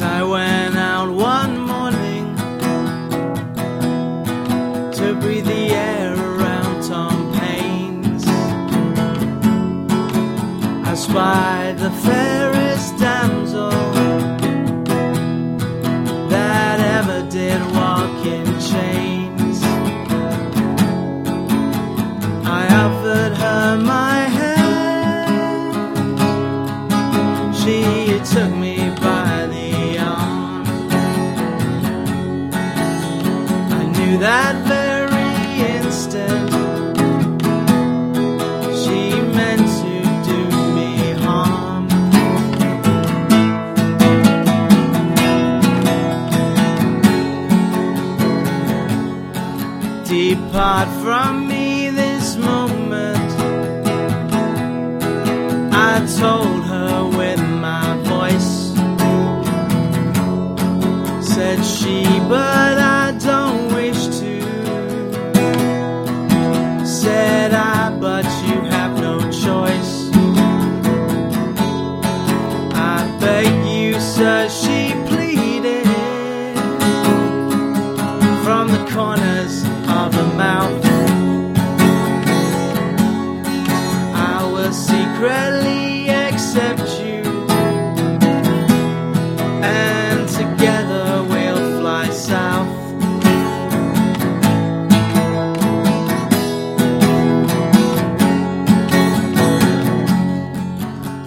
I went out one morning to breathe the air around Tom Paine's, I spied the fairest damsel that ever did walk in chains. I offered her my hand, she took me. Knew that very instant she meant to do me harm. Depart from me this moment. I told her with my voice. Said she, but corners of her mouth. I will secretly accept you, and together we'll fly south.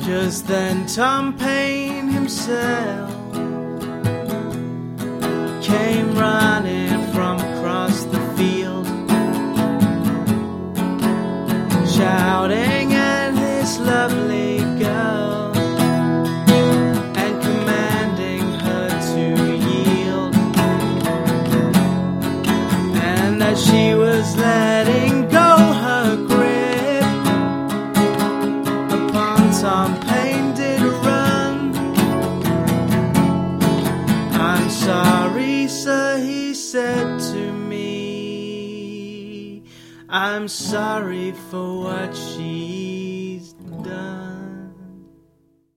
Just then, Tom Paine himself came running shouting at this lovely girl and commanding her to yield. And as she was letting go her grip upon Tom Paine did run. I'm sorry, sir, he said to me. I'm sorry for what she's done.